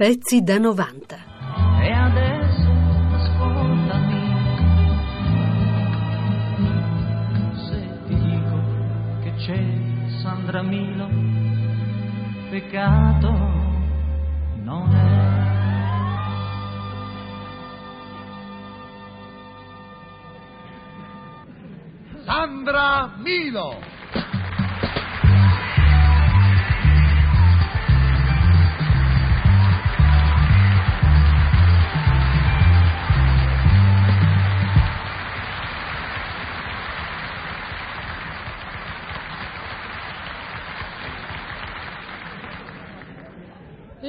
Pezzi da 90. E adesso ascoltami. Se ti dico che c'è Sandra Milo, peccato non è. Sandra Milo.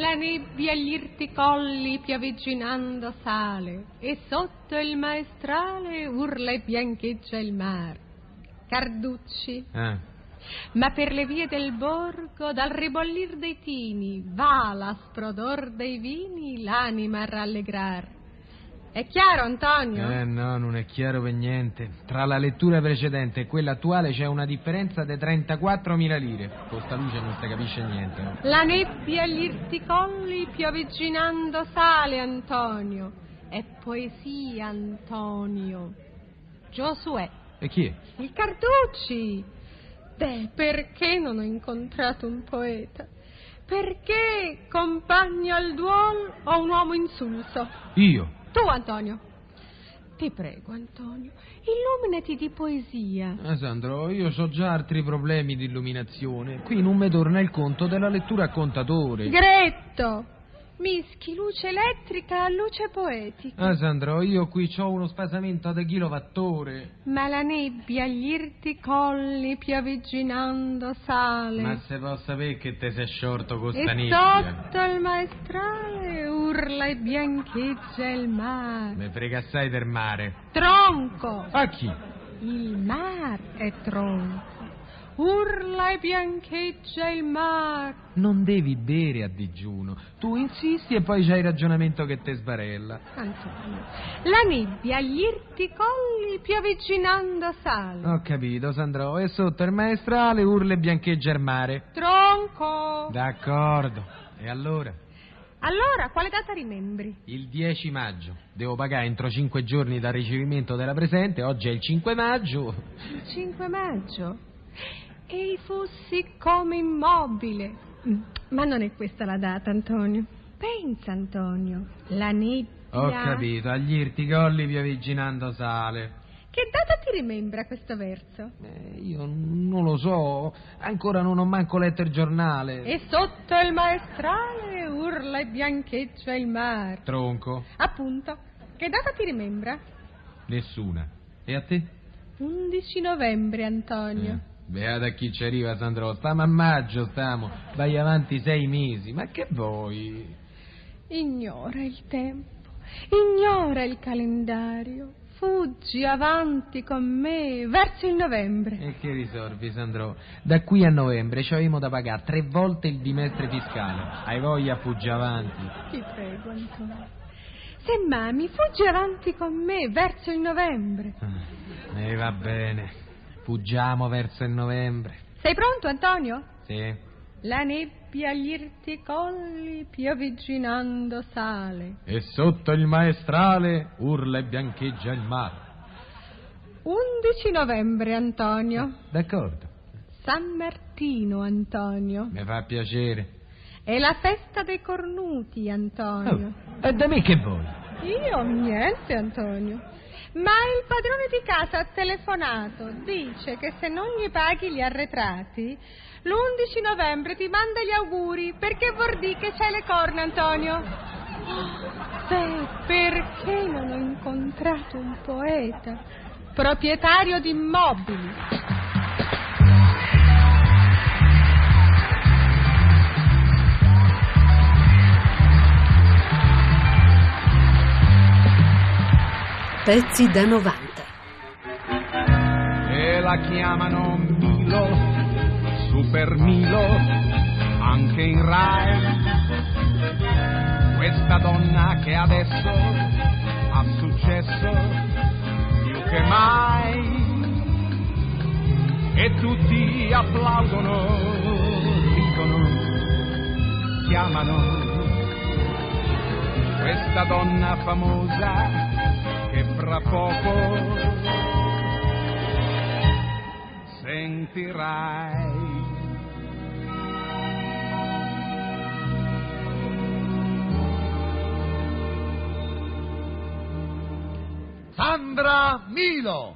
La nebbia agli irti colli piovigginando sale e sotto il maestrale urla e biancheggia il mar. Carducci, Eh, ma per le vie del borgo, dal ribollir dei tini, va l'aspro odor dei vini l'anima a rallegrar. È chiaro, Antonio? eh no, non è chiaro per niente. Tra la lettura precedente e quella attuale c'è una differenza di 34.000 lire. Con sta luce non si capisce niente. no? La nebbia agli irti colli piovigginando sale, Antonio. È poesia, Antonio. Giosuè. E chi è? Il Carducci! Beh, perché non ho incontrato un poeta? Perché, compagno al duolo, ho un uomo insulso. Io. Tu, Antonio. Ti prego, Antonio, illuminati di poesia. Eh, Sandro, io ho già altri problemi di illuminazione. Qui non mi torna il conto della lettura a contatore. Gretto! Mischi luce elettrica a luce poetica. Ah, Sandro, io qui ho uno spasamento da kilowattore. Ma la nebbia agli irti colli piovigginando sale. Ma se posso sapere che te sei sciorto con E sta nebbia. sotto il maestrale urla e biancheggia il mare. Me frega assai del mare. Tronco! A chi? Il mar è tronco. Urla e biancheggia il mar. Non devi bere a digiuno. Tu insisti e poi c'hai il ragionamento che te sbarella. Antonio, la nebbia agli irti colli piovigginando sale. Ho capito, Sandro. E sotto il maestrale urla e biancheggia il mare. Tronco! D'accordo. E allora? Allora, quale data rimembri? Il 10 maggio. Devo pagare entro 5 giorni dal ricevimento della presente. Oggi è il 5 maggio. Il 5 maggio. E fossi come immobile. Mm, Ma non è questa la data, Antonio. Pensa, Antonio. La nebbia. Ho capito. Agli irti colli piovigginando sale. Che data ti rimembra questo verso? Eh, io non lo so. Ancora non ho manco letto il giornale. E sotto il maestrale urla e biancheggia il mar. Tronco? Appunto. Che data ti rimembra? Nessuna. E a te? 11 novembre, Antonio. Eh, Beata chi ci arriva, Sandro. Stiamo a maggio, stiamo. Vai avanti sei mesi. Ma che vuoi? Ignora il tempo, ignora il calendario. Fuggi avanti con me verso il novembre. E che risolvi, Sandro? Da qui a novembre ci avevamo da pagare tre volte il dimestre fiscale. Hai voglia, fuggi avanti. Ti prego, Antonio. Se mami, fuggi avanti con me verso il novembre. E va bene. Fuggiamo verso il novembre. Sei pronto, Antonio? Sì. La nebbia agli irti colli piovigginando sale. E sotto il maestrale urla e biancheggia il mare. 11 novembre, Antonio. D'accordo. San Martino, Antonio. Mi fa piacere. È la festa dei cornuti, Antonio. Oh, e da me che vuoi? Io niente, Antonio. Ma il padrone di casa ha telefonato. Dice che se non gli paghi gli arretrati, l'11 novembre ti manda gli auguri perché vuol dire che c'hai le corna, Antonio. Beh, perché non ho incontrato un poeta, proprietario di immobili? Pezzi da 90. E la chiamano Milo, Super Milo, anche in Rai. Questa donna che adesso ha successo più che mai. E tutti applaudono, ridono, chiamano questa donna famosa che fra poco sentirai. Sandra Milo.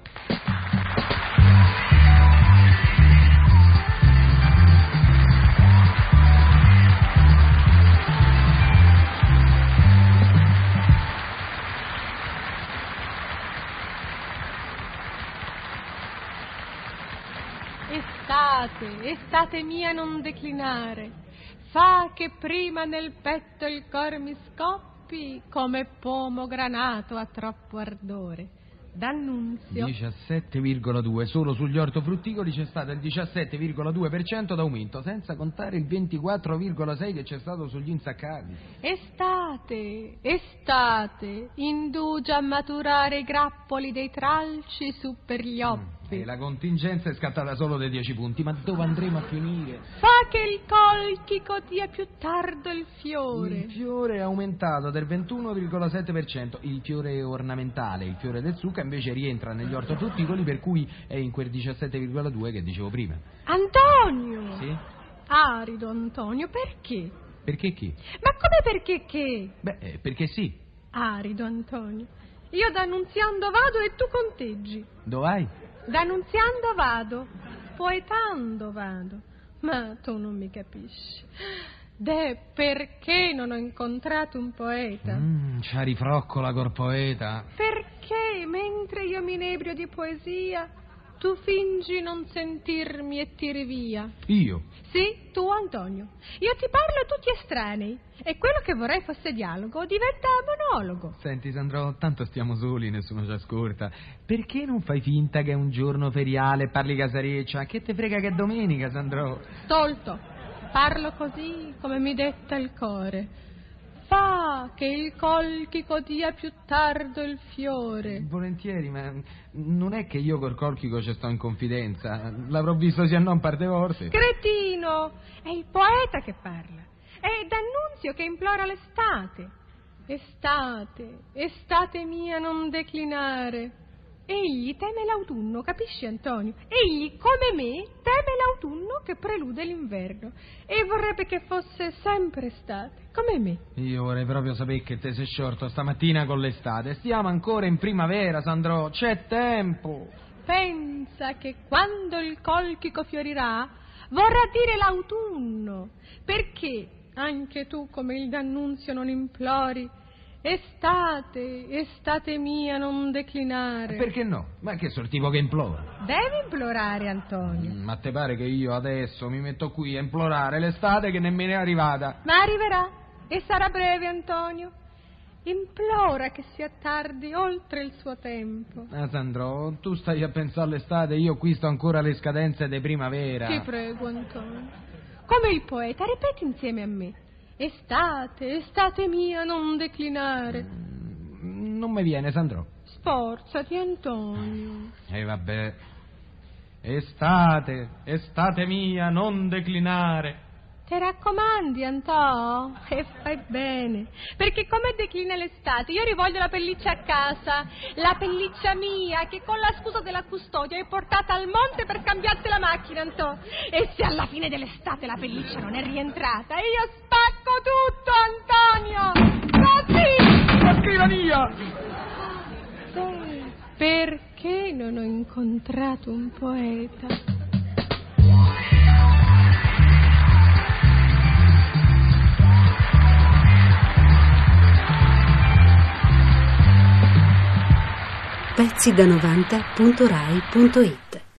Estate, estate mia non declinare, fa che prima nel petto il cor mi scoppi come pomo granato a troppo ardore. D'annunzio. 17,2. Solo sugli ortofrutticoli c'è stato il 17,2% d'aumento, senza contare il 24,6% che c'è stato sugli insaccati. Estate, estate, indugia a maturare i grappoli dei tralci su per gli oppi. E la contingenza è scattata solo dei 10 punti, ma dove andremo a finire? Fa che il colchico dia più tardo il fiore. Il fiore è aumentato del 21,7%, il fiore ornamentale, il fiore del zucca invece rientra negli ortofrutticoli per cui è in quel 17,2 che dicevo prima. Antonio! Sì? Arido Antonio, perché? Perché chi? Ma come perché che? Beh, eh, perché sì. Arido Antonio. Io d'annunziando vado e tu conteggi. Dove vai? D'annunziando vado, poetando vado. Ma tu non mi capisci. De perché non ho incontrato un poeta? Mm, c'ha rifroccola col poeta. Perché mentre io mi inebrio di poesia, tu fingi non sentirmi e tiri via? Io? Sì, tu Antonio. Io ti parlo e tu ti estranei. E quello che vorrei fosse dialogo diventa monologo. Senti, Sandro, tanto stiamo soli, nessuno ci ascolta. Perché non fai finta che è un giorno feriale e parli casareccia? Che te frega che è domenica, Sandro? Stolto. Parlo così come mi detta il core. Fa che il colchico dia più tardo il fiore. Volentieri, ma non è che io col colchico ci sto in confidenza. L'avrò visto sì e no un par di volte. Cretino! È il poeta che parla. È D'Annunzio che implora l'estate. Estate, estate mia non declinare. Egli teme l'autunno, capisci Antonio? Egli, come me, teme l'autunno che prelude l'inverno e vorrebbe che fosse sempre estate, come me. Io vorrei proprio sapere che te sei sciorto stamattina con l'estate. Stiamo ancora in primavera, Sandro, c'è tempo. Pensa che quando il colchico fiorirà vorrà dire l'autunno, perché anche tu come il D'Annunzio non implori Estate, estate mia, non declinare. Perché no? Ma che tipo che implora? Devi implorare, Antonio. Mm, ma te pare che io adesso mi metto qui a implorare l'estate che nemmeno è arrivata? Ma arriverà e sarà breve, Antonio. Implora che sia tardi oltre il suo tempo. Ah, Sandro, tu stai a pensare all'estate, io qui sto ancora alle scadenze di primavera. Ti prego, Antonio. Come il poeta, ripeti insieme a me. Estate, estate mia, non declinare. Mm, non mi viene, Sandro. Sforzati, Antonio. E eh, vabbè. Estate, estate mia, non declinare. Ti raccomandi, Antò, e fai bene, perché come declina l'estate, io rivoglio la pelliccia a casa, la pelliccia mia, che con la scusa della custodia è portata al monte per cambiarti la macchina, Antò. E se alla fine dell'estate la pelliccia non è rientrata, io spacco tutto, Antonio! Così! La scrivania! Perché non ho incontrato un poeta? Pezzi da 90.rai.it